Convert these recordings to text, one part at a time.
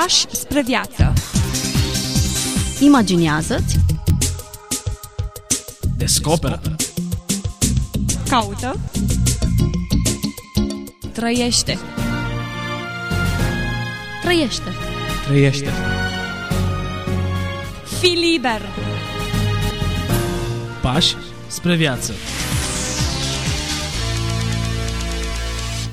Pași spre viață. Imaginează-ți. Descoperă. Caută. Trăiește. Trăiește. Trăiește. Fi liber. Pași spre viață.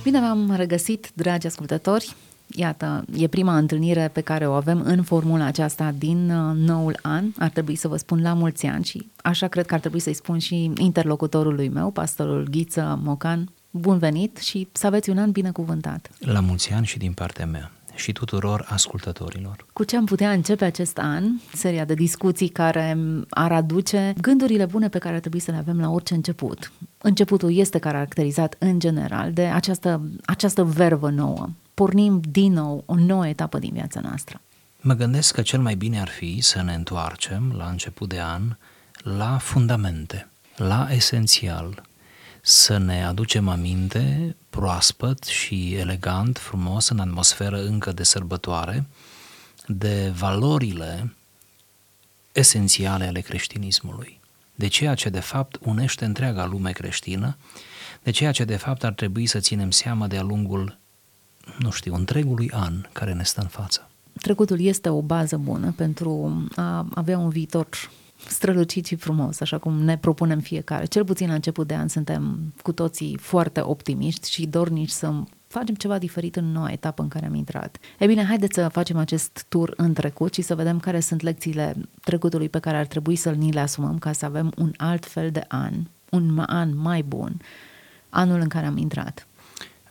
Bine v-am regăsit, dragi ascultători! Iată, e prima întâlnire pe care o avem în formula aceasta din uh, noul an. Ar trebui să vă spun la mulți ani și așa cred că ar trebui să-i spun și interlocutorului meu, pastorul Ghiță Mocan. Bun venit și să aveți un an binecuvântat! La mulți ani și din partea mea și tuturor ascultătorilor. Cu ce am putea începe acest an? Seria de discuții care ar aduce gândurile bune pe care ar trebui să le avem la orice început. Începutul este caracterizat în general de această, această vervă nouă. Pornim din nou o nouă etapă din viața noastră. Mă gândesc că cel mai bine ar fi să ne întoarcem la început de an la fundamente, la esențial, să ne aducem aminte proaspăt și elegant, frumos, în atmosferă încă de sărbătoare, de valorile esențiale ale creștinismului, de ceea ce de fapt unește întreaga lume creștină, de ceea ce de fapt ar trebui să ținem seama de-a lungul, nu știu, întregului an care ne stă în față. Trecutul este o bază bună pentru a avea un viitor strălucit și frumos, așa cum ne propunem fiecare. Cel puțin la început de an suntem cu toții foarte optimiști și dornici să facem ceva diferit în noua etapă în care am intrat. E bine, haideți să facem acest tur în trecut și să vedem care sunt lecțiile trecutului pe care ar trebui să ni le asumăm ca să avem un alt fel de an, un an mai bun, anul în care am intrat.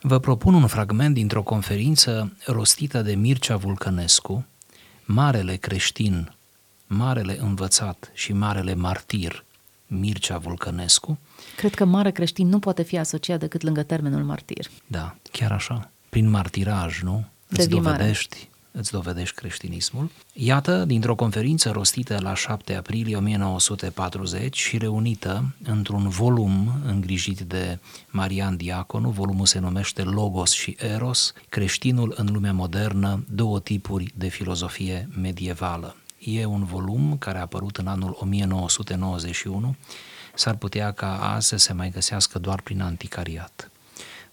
Vă propun un fragment dintr-o conferință rostită de Mircea Vulcănescu, marele creștin marele învățat și marele martir Mircea Vulcănescu. Cred că mare creștin nu poate fi asociat decât lângă termenul martir. Da, chiar așa. Prin martiraj, nu? Îți dovedești, mare. Îți dovedești creștinismul. Iată, dintr-o conferință rostită la 7 aprilie 1940 și reunită într-un volum îngrijit de Marian Diaconu, volumul se numește Logos și Eros, creștinul în lumea modernă, două tipuri de filozofie medievală. E un volum care a apărut în anul 1991, s-ar putea ca azi să se mai găsească doar prin anticariat.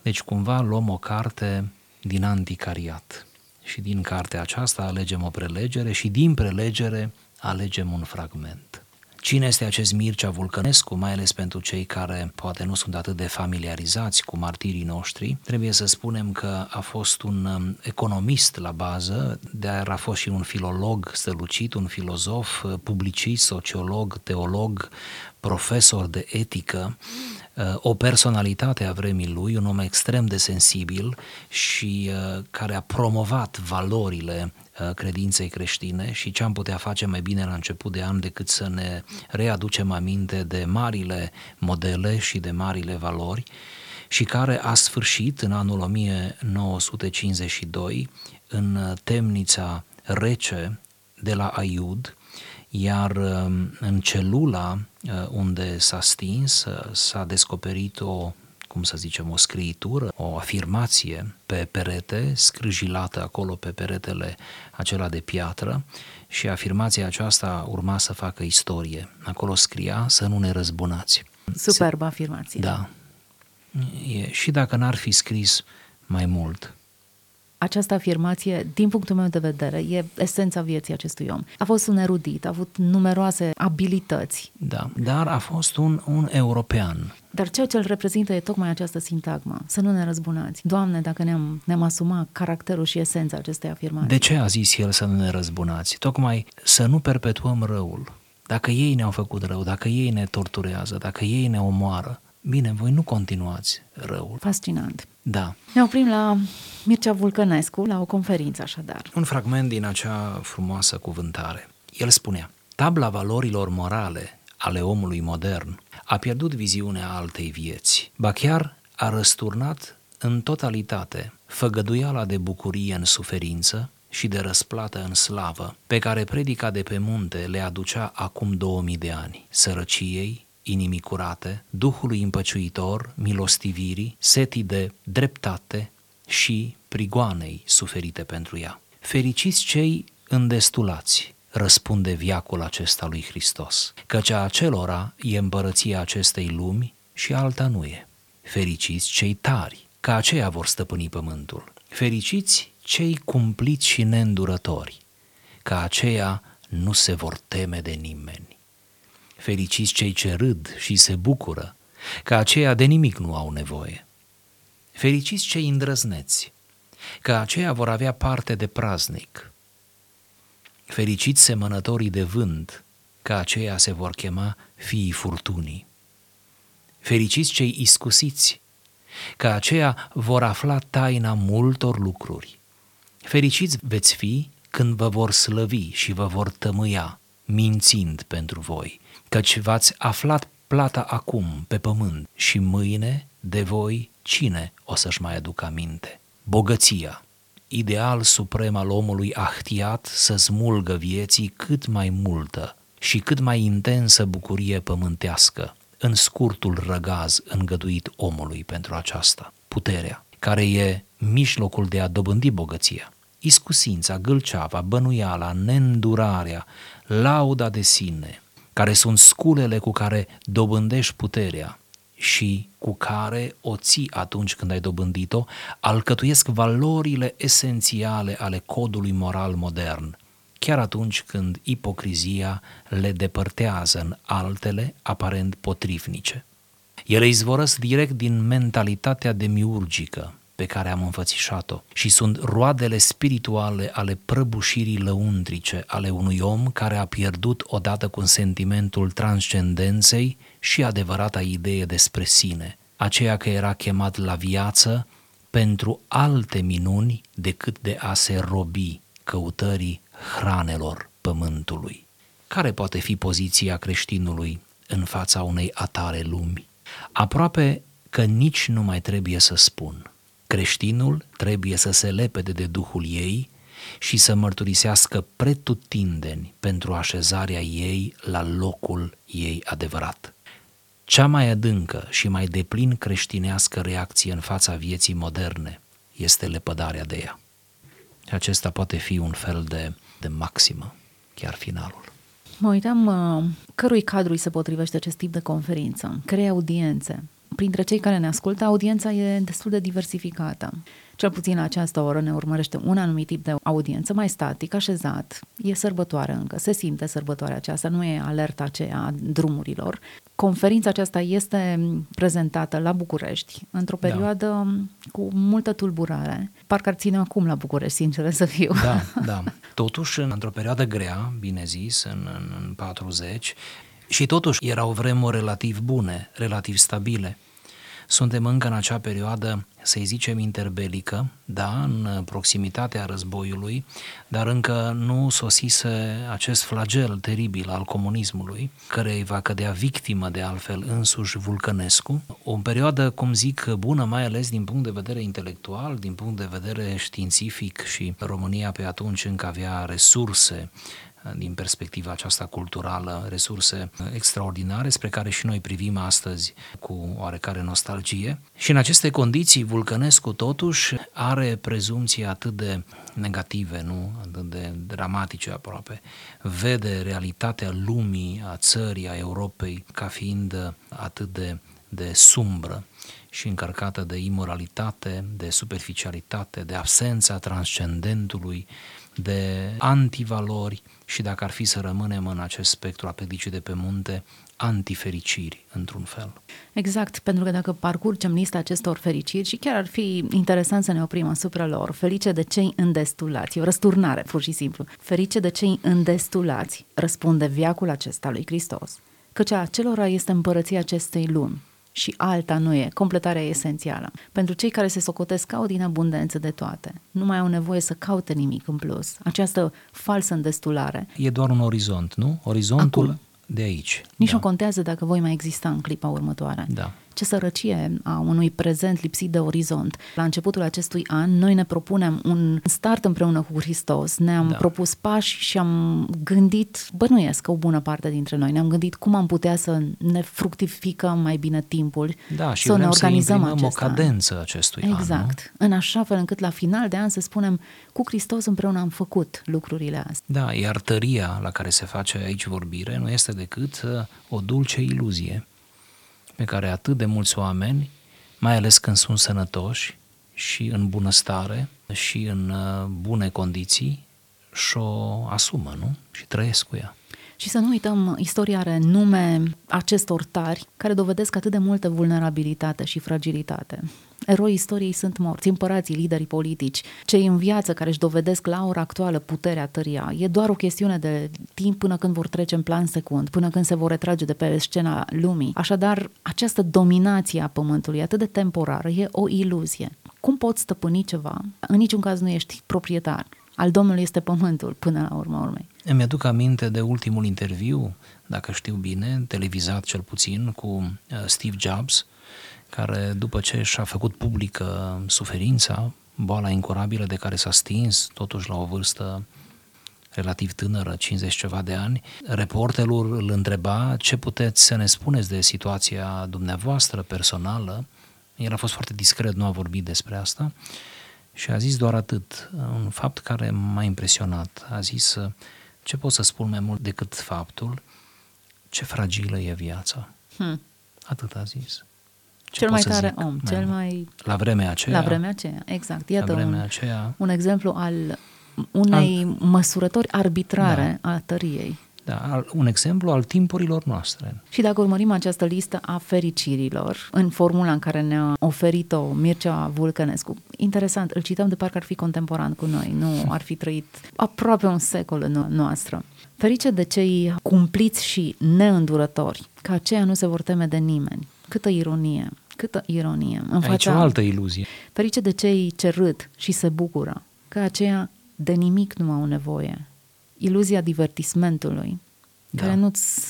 Deci cumva luăm o carte din anticariat și din cartea aceasta alegem o prelegere și din prelegere alegem un fragment. Cine este acest Mircea Vulcănescu, mai ales pentru cei care poate nu sunt atât de familiarizați cu martirii noștri? Trebuie să spunem că a fost un um, economist la bază, dar a fost și un filolog strălucit, un filozof, uh, publicist, sociolog, teolog, profesor de etică, uh, o personalitate a vremii lui, un om extrem de sensibil și uh, care a promovat valorile Uh, credinței creștine și ce am putea face mai bine la început de an decât să ne readucem aminte de marile modele și de marile valori și care a sfârșit în anul 1952 în temnița rece de la Aiud, iar um, în celula uh, unde s-a stins uh, s-a descoperit o cum să zicem, o scriitură, o afirmație pe perete, scrâjilată acolo pe peretele acela de piatră și afirmația aceasta urma să facă istorie. Acolo scria să nu ne răzbunați. Superbă afirmație. Da. E, și dacă n-ar fi scris mai mult, această afirmație, din punctul meu de vedere, e esența vieții acestui om. A fost un erudit, a avut numeroase abilități. Da, dar a fost un, un european. Dar ceea ce îl reprezintă e tocmai această sintagmă, să nu ne răzbunați. Doamne, dacă ne-am, ne-am asumat caracterul și esența acestei afirmații. De ce a zis el să nu ne răzbunați? Tocmai să nu perpetuăm răul. Dacă ei ne-au făcut rău, dacă ei ne torturează, dacă ei ne omoară, bine, voi nu continuați răul. Fascinant. Da. Ne oprim la Mircea Vulcănescu, la o conferință așadar. Un fragment din acea frumoasă cuvântare. El spunea, tabla valorilor morale ale omului modern a pierdut viziunea altei vieți, ba chiar a răsturnat în totalitate făgăduiala de bucurie în suferință și de răsplată în slavă, pe care predica de pe munte le aducea acum 2000 de ani, sărăciei, inimii curate, Duhului împăciuitor, milostivirii, setii de dreptate și prigoanei suferite pentru ea. Fericiți cei îndestulați, răspunde viacul acesta lui Hristos, căci a acelora e împărăția acestei lumi și alta nu e. Fericiți cei tari, că aceia vor stăpâni pământul. Fericiți cei cumpliți și neîndurători, că aceia nu se vor teme de nimeni. Fericiți cei ce râd și se bucură, că aceia de nimic nu au nevoie. Fericiți cei îndrăzneți, că aceia vor avea parte de praznic. Fericiți semănătorii de vânt, că aceia se vor chema fiii furtunii. Fericiți cei iscusiți, că aceia vor afla taina multor lucruri. Fericiți veți fi când vă vor slăvi și vă vor tămâia, mințind pentru voi, căci v-ați aflat plata acum pe pământ și mâine de voi cine o să-și mai aducă aminte? Bogăția, ideal suprem al omului ahtiat să smulgă vieții cât mai multă și cât mai intensă bucurie pământească, în scurtul răgaz îngăduit omului pentru aceasta. Puterea, care e mijlocul de a dobândi bogăția. Iscusința, gâlceava, bănuiala, neîndurarea, lauda de sine, care sunt sculele cu care dobândești puterea și cu care o ții atunci când ai dobândit-o, alcătuiesc valorile esențiale ale codului moral modern, chiar atunci când ipocrizia le depărtează în altele aparent potrivnice. Ele izvorăsc direct din mentalitatea demiurgică pe care am înfățișat-o și sunt roadele spirituale ale prăbușirii lăuntrice ale unui om care a pierdut odată cu sentimentul transcendenței și adevărata idee despre sine, aceea că era chemat la viață pentru alte minuni decât de a se robi căutării hranelor pământului. Care poate fi poziția creștinului în fața unei atare lumi? Aproape că nici nu mai trebuie să spun. Creștinul trebuie să se lepede de Duhul ei și să mărturisească pretutindeni pentru așezarea ei la locul ei adevărat. Cea mai adâncă și mai deplin creștinească reacție în fața vieții moderne este lepădarea de ea. Și acesta poate fi un fel de, de maximă, chiar finalul. Mă uitam uh, cărui cadru îi se potrivește acest tip de conferință, cărei audiențe. Printre cei care ne ascultă, audiența e destul de diversificată. Cel puțin la această oră ne urmărește un anumit tip de audiență, mai static, așezat. E sărbătoare încă, se simte sărbătoarea aceasta, nu e alerta aceea a drumurilor. Conferința aceasta este prezentată la București într-o da. perioadă da. cu multă tulburare. Parcă ar ține acum la București, sincer să fiu. Da, da. Totuși, într-o perioadă grea, bine zis, în, în, în 40, și totuși erau vremuri relativ bune, relativ stabile. Suntem încă în acea perioadă, să-i zicem, interbelică, da, în proximitatea războiului, dar încă nu sosise acest flagel teribil al comunismului, care îi va cădea victimă de altfel însuși Vulcănescu. O perioadă, cum zic, bună, mai ales din punct de vedere intelectual, din punct de vedere științific și România pe atunci încă avea resurse din perspectiva aceasta culturală, resurse extraordinare spre care și noi privim astăzi cu oarecare nostalgie. Și în aceste condiții, Vulcănescu totuși are prezumții atât de negative, nu? atât de dramatice aproape. Vede realitatea lumii, a țării, a Europei ca fiind atât de, de sumbră și încărcată de imoralitate, de superficialitate, de absența transcendentului, de antivalori și dacă ar fi să rămânem în acest spectru a predicii de pe munte, antifericiri, într-un fel. Exact, pentru că dacă parcurgem lista acestor fericiri și chiar ar fi interesant să ne oprim asupra lor, ferice de cei îndestulați, e o răsturnare, pur și simplu, ferice de cei îndestulați, răspunde viacul acesta lui Hristos, căci acelora este împărăția acestei lumi, și alta nu e. Completarea e esențială. Pentru cei care se socotesc au din abundență de toate. Nu mai au nevoie să caute nimic în plus. Această falsă îndestulare. E doar un orizont, nu? Orizontul Acum. de aici. Nici da. nu contează dacă voi mai exista în clipa următoare. Da. Ce sărăcie a unui prezent lipsit de orizont. La începutul acestui an, noi ne propunem un start împreună cu Hristos, ne-am da. propus pași și am gândit, bănuiesc că o bună parte dintre noi, ne-am gândit cum am putea să ne fructificăm mai bine timpul, da, și să ne organizăm să o cadență an. acestui exact. an. Exact, în așa fel încât la final de an să spunem, cu Hristos împreună am făcut lucrurile astea. Da, iar tăria la care se face aici vorbire nu este decât uh, o dulce iluzie pe care atât de mulți oameni, mai ales când sunt sănătoși și în bunăstare și în uh, bune condiții, și-o asumă, nu? Și trăiesc cu ea. Și să nu uităm, istoria are nume acestor tari care dovedesc atât de multă vulnerabilitate și fragilitate. Eroi istoriei sunt morți, împărații, liderii politici, cei în viață care își dovedesc la ora actuală puterea tăria. E doar o chestiune de timp până când vor trece în plan secund, până când se vor retrage de pe scena lumii. Așadar, această dominație a pământului atât de temporară e o iluzie. Cum poți stăpâni ceva? În niciun caz nu ești proprietar. Al Domnului este pământul, până la urma urmei. Îmi aduc aminte de ultimul interviu, dacă știu bine, televizat cel puțin, cu uh, Steve Jobs, care după ce și-a făcut publică suferința, boala incurabilă de care s-a stins, totuși la o vârstă relativ tânără, 50 ceva de ani, reporterul îl întreba ce puteți să ne spuneți de situația dumneavoastră personală. El a fost foarte discret, nu a vorbit despre asta și a zis doar atât, un fapt care m-a impresionat. A zis, ce pot să spun mai mult decât faptul ce fragilă e viața. Hmm. Atât a zis. Ce cel mai tare zic? om, cel mai... La vremea aceea. La vremea aceea, exact. Iată la vremea un, aceea, un exemplu al unei al... măsurători arbitrare da. a tăriei. Da, un exemplu al timpurilor noastre. Și dacă urmărim această listă a fericirilor, în formula în care ne-a oferit-o Mircea Vulcănescu, interesant, îl cităm de parcă ar fi contemporan cu noi, nu ar fi trăit aproape un secol în noastră. Ferice de cei cumpliți și neîndurători, că aceia nu se vor teme de nimeni. Câtă ironie, câtă ironie. În Aici fața, o altă iluzie. Ferice de cei ce râd și se bucură, că aceia de nimic nu au nevoie. Iluzia divertismentului, da. care nu-ți,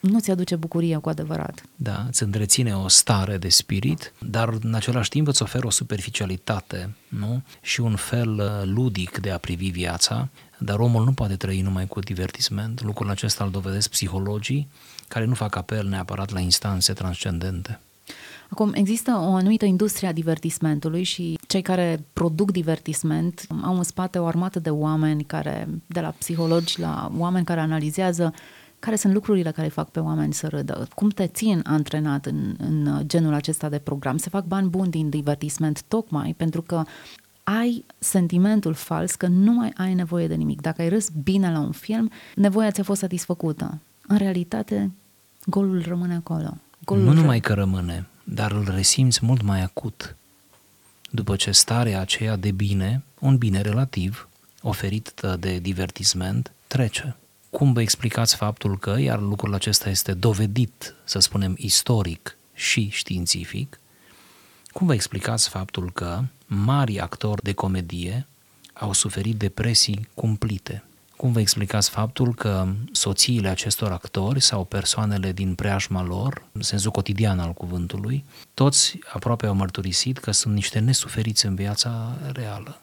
nu-ți aduce bucuria cu adevărat. Da, îți întreține o stare de spirit, dar în același timp îți oferă o superficialitate, nu? Și un fel uh, ludic de a privi viața, dar omul nu poate trăi numai cu divertisment. Lucrul acesta îl dovedesc psihologii, care nu fac apel neapărat la instanțe transcendente. Acum, există o anumită industrie a divertismentului și cei care produc divertisment au în spate o armată de oameni care, de la psihologi la oameni care analizează care sunt lucrurile care fac pe oameni să râdă, cum te țin antrenat în, în genul acesta de program. Se fac bani buni din divertisment tocmai pentru că ai sentimentul fals că nu mai ai nevoie de nimic. Dacă ai râs bine la un film, nevoia ți-a fost satisfăcută. În realitate, golul rămâne acolo. Golul nu numai că rămâne, dar îl resimți mult mai acut. După ce starea aceea de bine, un bine relativ, oferit de divertisment, trece. Cum vă explicați faptul că, iar lucrul acesta este dovedit, să spunem, istoric și științific, cum vă explicați faptul că mari actori de comedie au suferit depresii cumplite? Cum vă explicați faptul că soțiile acestor actori sau persoanele din preajma lor, în sensul cotidian al cuvântului, toți aproape au mărturisit că sunt niște nesuferiți în viața reală,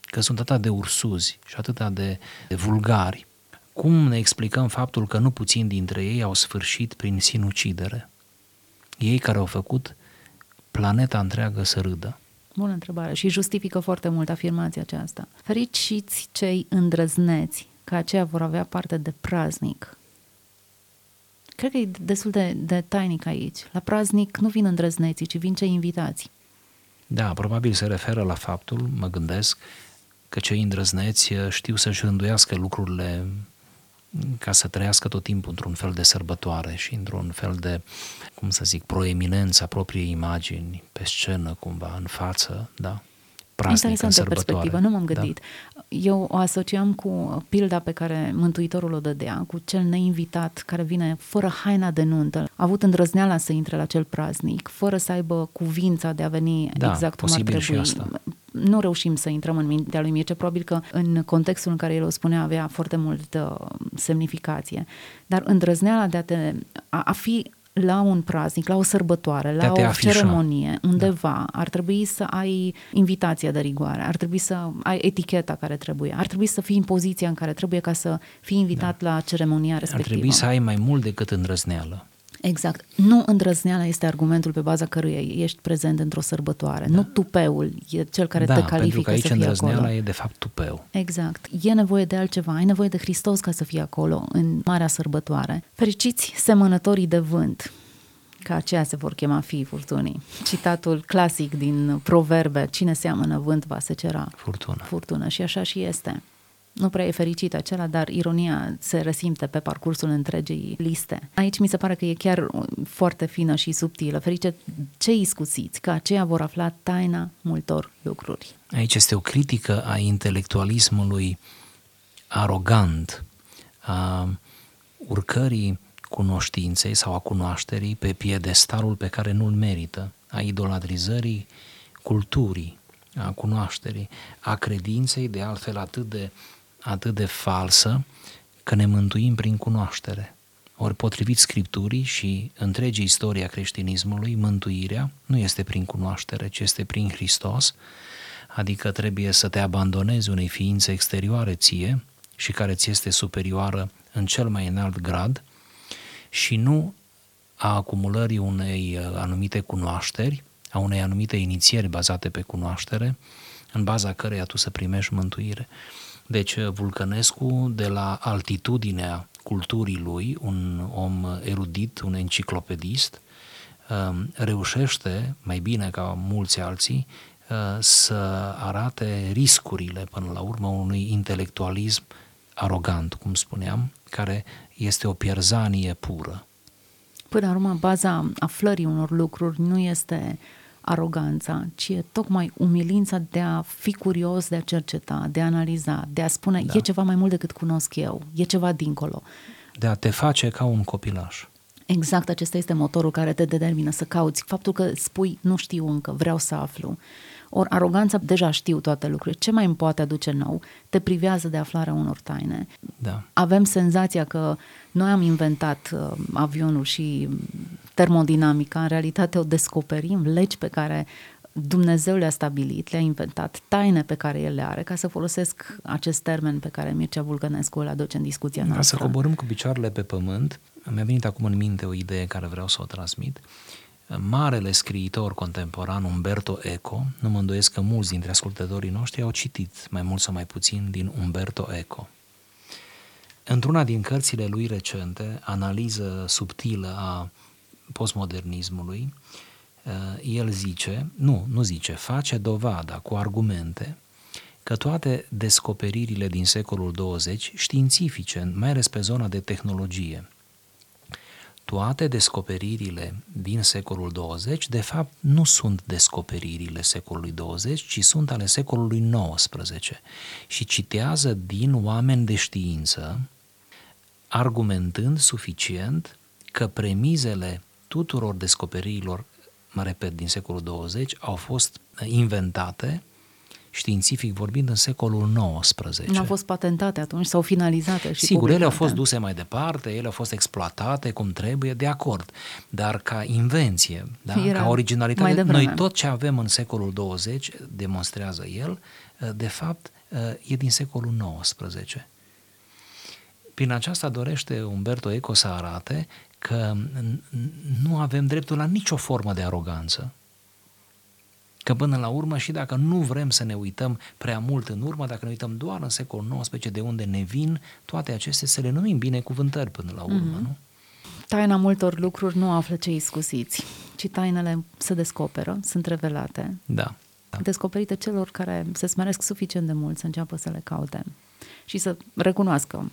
că sunt atât de ursuzi și atât de, de vulgari. Cum ne explicăm faptul că nu puțin dintre ei au sfârșit prin sinucidere? Ei care au făcut planeta întreagă să râdă. Bună întrebare și justifică foarte mult afirmația aceasta. Fericiți cei îndrăzneți, că aceia vor avea parte de praznic. Cred că e destul de, de tainic aici. La praznic nu vin îndrăzneții, ci vin cei invitați. Da, probabil se referă la faptul, mă gândesc, că cei îndrăzneți știu să-și rânduiască lucrurile ca să trăiască tot timpul într-un fel de sărbătoare și într-un fel de, cum să zic, proeminență a propriei imagini pe scenă, cumva, în față, da? Praznică, Interesantă perspectivă, nu m-am da. gândit. Da. Eu o asociam cu pilda pe care Mântuitorul o dădea, cu cel neinvitat care vine fără haina de nuntă. A avut îndrăzneala să intre la acel praznic, fără să aibă cuvința de a veni da, exact cum ar trebui. Și asta nu reușim să intrăm în mintea lui Mircea, probabil că în contextul în care el o spunea avea foarte multă semnificație. Dar îndrăzneala de a, te, a, a fi la un praznic, la o sărbătoare, la te o afișa. ceremonie, undeva, da. ar trebui să ai invitația de rigoare, ar trebui să ai eticheta care trebuie, ar trebui să fii în poziția în care trebuie ca să fii invitat da. la ceremonia respectivă. Ar trebui să ai mai mult decât îndrăzneală. Exact. Nu îndrăzneala este argumentul pe baza căruia ești prezent într-o sărbătoare. Da. Nu tupeul e cel care da, te califică pentru că aici să fii îndrăzneala acolo. e de fapt tupeu. Exact. E nevoie de altceva. Ai nevoie de Hristos ca să fii acolo, în marea sărbătoare. Fericiți semănătorii de vânt, ca aceea se vor chema fiii furtunii. Citatul clasic din proverbe, cine seamănă vânt va secera Furtună. furtună. Și așa și este. Nu prea e fericit acela, dar ironia se resimte pe parcursul întregii liste. Aici mi se pare că e chiar foarte fină și subtilă. Ferice cei iscusiți, că aceia vor afla taina multor lucruri. Aici este o critică a intelectualismului arogant, a urcării cunoștinței sau a cunoașterii pe piedestalul pe care nu-l merită, a idolatrizării culturii, a cunoașterii, a credinței de altfel atât de, atât de falsă că ne mântuim prin cunoaștere. Ori potrivit Scripturii și întregii istoria creștinismului, mântuirea nu este prin cunoaștere, ci este prin Hristos, adică trebuie să te abandonezi unei ființe exterioare ție și care ți este superioară în cel mai înalt grad și nu a acumulării unei anumite cunoașteri, a unei anumite inițieri bazate pe cunoaștere, în baza căreia tu să primești mântuire. Deci Vulcănescu, de la altitudinea culturii lui, un om erudit, un enciclopedist, reușește, mai bine ca mulți alții, să arate riscurile, până la urmă, unui intelectualism arogant, cum spuneam, care este o pierzanie pură. Până la urmă, baza aflării unor lucruri nu este aroganța, ci e tocmai umilința de a fi curios, de a cerceta, de a analiza, de a spune da. e ceva mai mult decât cunosc eu, e ceva dincolo. De a te face ca un copilaș. Exact, acesta este motorul care te determină să cauți. Faptul că spui nu știu încă, vreau să aflu. Ori aroganța, deja știu toate lucrurile. Ce mai îmi poate aduce nou? Te privează de aflarea unor taine. Da. Avem senzația că noi am inventat uh, avionul și termodinamica, în realitate o descoperim, legi pe care Dumnezeu le-a stabilit, le-a inventat, taine pe care el le are, ca să folosesc acest termen pe care Mircea Vulcănescu îl aduce în discuția noastră. Ca să coborâm cu picioarele pe pământ, mi-a venit acum în minte o idee care vreau să o transmit. Marele scriitor contemporan Umberto Eco, nu mă îndoiesc că mulți dintre ascultătorii noștri au citit mai mult sau mai puțin din Umberto Eco. Într-una din cărțile lui recente, analiză subtilă a postmodernismului, el zice, nu, nu zice, face dovada cu argumente că toate descoperirile din secolul 20, științifice, mai ales pe zona de tehnologie, toate descoperirile din secolul 20, de fapt, nu sunt descoperirile secolului 20, ci sunt ale secolului 19 și citează din oameni de știință, argumentând suficient că premizele tuturor descoperirilor, mă repet, din secolul 20, au fost inventate științific vorbind, în secolul XIX. Nu au fost patentate atunci sau finalizate și Sigur, publicate. ele au fost duse mai departe, ele au fost exploatate cum trebuie, de acord, dar ca invenție, da? Era ca originalitate, mai devreme. noi tot ce avem în secolul 20, demonstrează el, de fapt, e din secolul XIX. Prin aceasta dorește Umberto Eco să arate că nu avem dreptul la nicio formă de aroganță. Că până la urmă și dacă nu vrem să ne uităm prea mult în urmă, dacă ne uităm doar în secolul XIX de unde ne vin toate acestea, să le numim binecuvântări până la urmă, mm-hmm. nu? Taina multor lucruri nu află cei iscusiți, ci tainele se descoperă, sunt revelate. Da. da. Descoperite celor care se smeresc suficient de mult să înceapă să le caute și să recunoască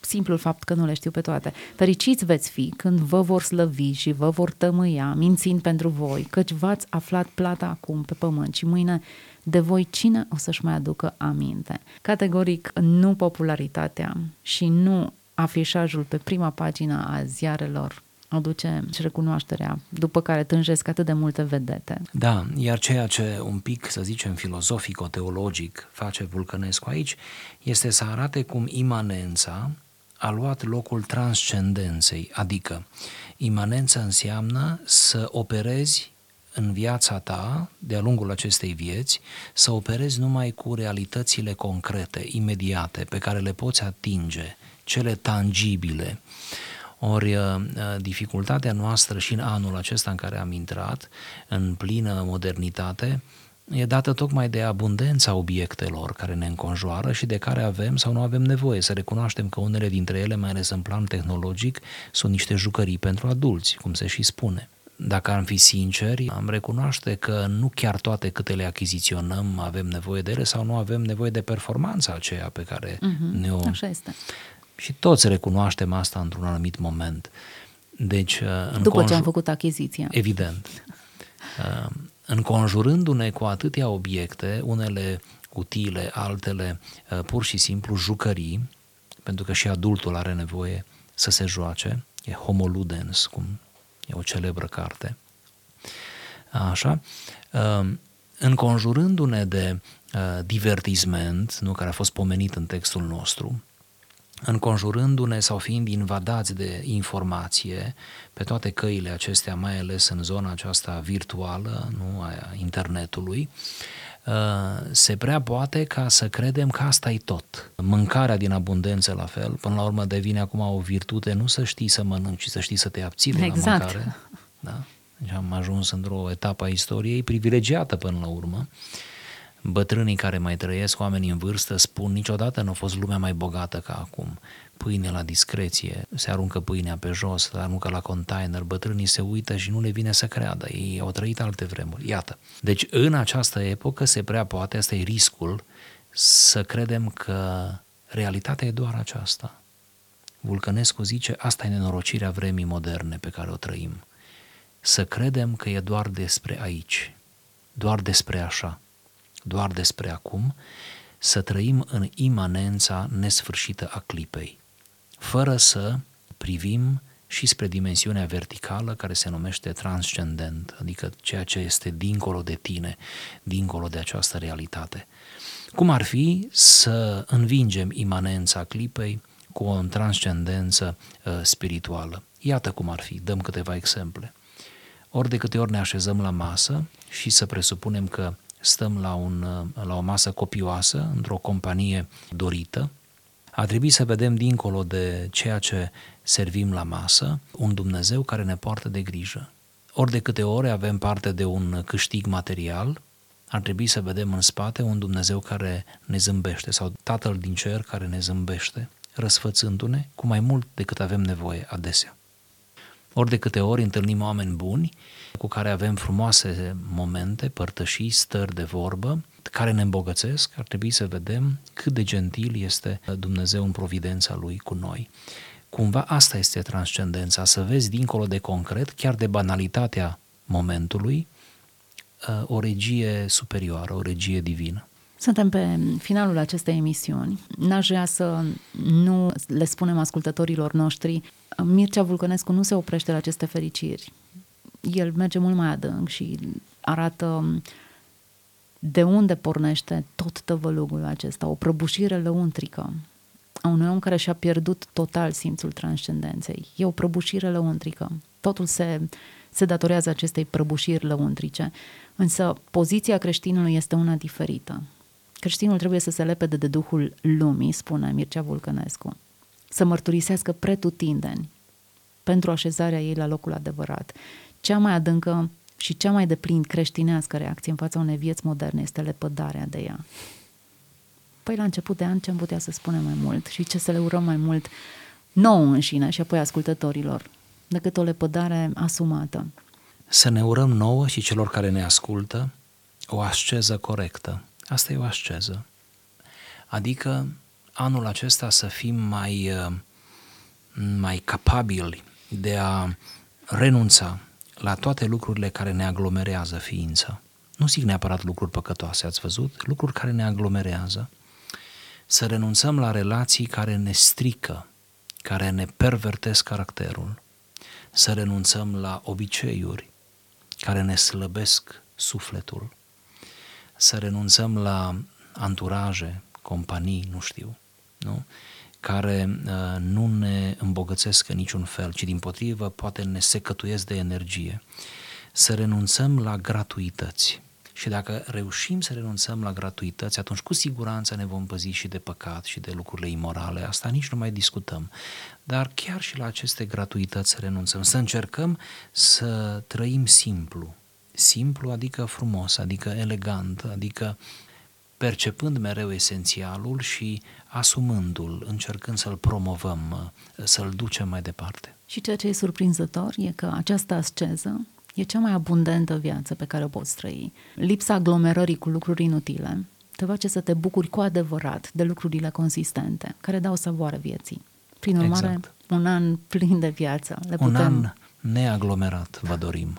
simplul fapt că nu le știu pe toate. Fericiți veți fi când vă vor slăvi și vă vor tămâia, mințind pentru voi, căci v-ați aflat plata acum pe pământ și mâine de voi cine o să-și mai aducă aminte. Categoric, nu popularitatea și nu afișajul pe prima pagină a ziarelor aduce și recunoașterea, după care tânjesc atât de multe vedete. Da, iar ceea ce un pic, să zicem, filozofico-teologic face Vulcănescu aici, este să arate cum imanența a luat locul transcendenței, adică imanența înseamnă să operezi în viața ta, de-a lungul acestei vieți, să operezi numai cu realitățile concrete, imediate, pe care le poți atinge, cele tangibile. Ori uh, dificultatea noastră și în anul acesta în care am intrat, în plină modernitate, e dată tocmai de abundența obiectelor care ne înconjoară și de care avem sau nu avem nevoie. Să recunoaștem că unele dintre ele, mai ales în plan tehnologic, sunt niște jucării pentru adulți, cum se și spune. Dacă am fi sinceri, am recunoaște că nu chiar toate câte le achiziționăm avem nevoie de ele sau nu avem nevoie de performanța aceea pe care mm-hmm, ne-o... Așa este. Și toți recunoaștem asta într-un anumit moment. Deci, în După conj... ce am făcut achiziția. Evident. Înconjurându-ne cu atâtea obiecte, unele utile, altele pur și simplu jucării, pentru că și adultul are nevoie să se joace, e homoludens, cum e o celebră carte. Așa, înconjurându-ne de divertisment, nu, care a fost pomenit în textul nostru, înconjurându-ne sau fiind invadați de informație pe toate căile acestea, mai ales în zona aceasta virtuală, nu a internetului, se prea poate ca să credem că asta e tot. Mâncarea din abundență la fel, până la urmă devine acum o virtute, nu să știi să mănânci, ci să știi să te abții de exact. la mâncare. Da? Deci am ajuns într-o etapă a istoriei privilegiată până la urmă, bătrânii care mai trăiesc, oamenii în vârstă, spun niciodată nu a fost lumea mai bogată ca acum. Pâine la discreție, se aruncă pâinea pe jos, se aruncă la container, bătrânii se uită și nu le vine să creadă. Ei au trăit alte vremuri. Iată. Deci în această epocă se prea poate, asta e riscul, să credem că realitatea e doar aceasta. Vulcănescu zice, asta e nenorocirea vremii moderne pe care o trăim. Să credem că e doar despre aici, doar despre așa doar despre acum, să trăim în imanența nesfârșită a clipei, fără să privim și spre dimensiunea verticală care se numește transcendent, adică ceea ce este dincolo de tine, dincolo de această realitate. Cum ar fi să învingem imanența clipei cu o transcendență uh, spirituală? Iată cum ar fi, dăm câteva exemple. Ori de câte ori ne așezăm la masă și să presupunem că stăm la, un, la o masă copioasă, într-o companie dorită, a trebuit să vedem dincolo de ceea ce servim la masă, un Dumnezeu care ne poartă de grijă. Ori de câte ori avem parte de un câștig material, ar trebui să vedem în spate un Dumnezeu care ne zâmbește sau Tatăl din cer care ne zâmbește, răsfățându-ne cu mai mult decât avem nevoie adesea. Ori de câte ori întâlnim oameni buni cu care avem frumoase momente, părtășii, stări de vorbă, care ne îmbogățesc, ar trebui să vedem cât de gentil este Dumnezeu în providența Lui cu noi. Cumva asta este transcendența, să vezi dincolo de concret, chiar de banalitatea momentului, o regie superioară, o regie divină. Suntem pe finalul acestei emisiuni. N-aș vrea să nu le spunem ascultătorilor noștri, Mircea Vulcănescu nu se oprește la aceste fericiri. El merge mult mai adânc și arată de unde pornește tot tăvălugul acesta, o prăbușire lăuntrică a unui om care și-a pierdut total simțul transcendenței. E o prăbușire lăuntrică. Totul se, se datorează acestei prăbușiri lăuntrice. Însă poziția creștinului este una diferită. Creștinul trebuie să se lepede de Duhul lumii, spune Mircea Vulcănescu, să mărturisească pretutindeni pentru așezarea ei la locul adevărat. Cea mai adâncă și cea mai deplin creștinească reacție în fața unei vieți moderne este lepădarea de ea. Păi la început de an ce am putea să spunem mai mult și ce să le urăm mai mult nouă înșine și apoi ascultătorilor, decât o lepădare asumată. Să ne urăm nouă și celor care ne ascultă o asceză corectă, Asta e o asceză. Adică anul acesta să fim mai, uh, mai capabili de a renunța la toate lucrurile care ne aglomerează ființa. Nu zic neapărat lucruri păcătoase, ați văzut? Lucruri care ne aglomerează. Să renunțăm la relații care ne strică, care ne pervertesc caracterul. Să renunțăm la obiceiuri care ne slăbesc sufletul să renunțăm la anturaje, companii, nu știu, nu? care uh, nu ne îmbogățesc în niciun fel, ci din potrivă poate ne secătuiesc de energie. Să renunțăm la gratuități. Și dacă reușim să renunțăm la gratuități, atunci cu siguranță ne vom păzi și de păcat și de lucrurile imorale. Asta nici nu mai discutăm. Dar chiar și la aceste gratuități să renunțăm, să încercăm să trăim simplu. Simplu adică frumos, adică elegant, adică percepând mereu esențialul și asumându-l, încercând să-l promovăm, să-l ducem mai departe. Și ceea ce e surprinzător e că această asceză e cea mai abundentă viață pe care o poți trăi. Lipsa aglomerării cu lucruri inutile te face să te bucuri cu adevărat de lucrurile consistente, care dau savoare vieții. Prin urmare, exact. un an plin de viață. Le putem... Un an neaglomerat vă dorim.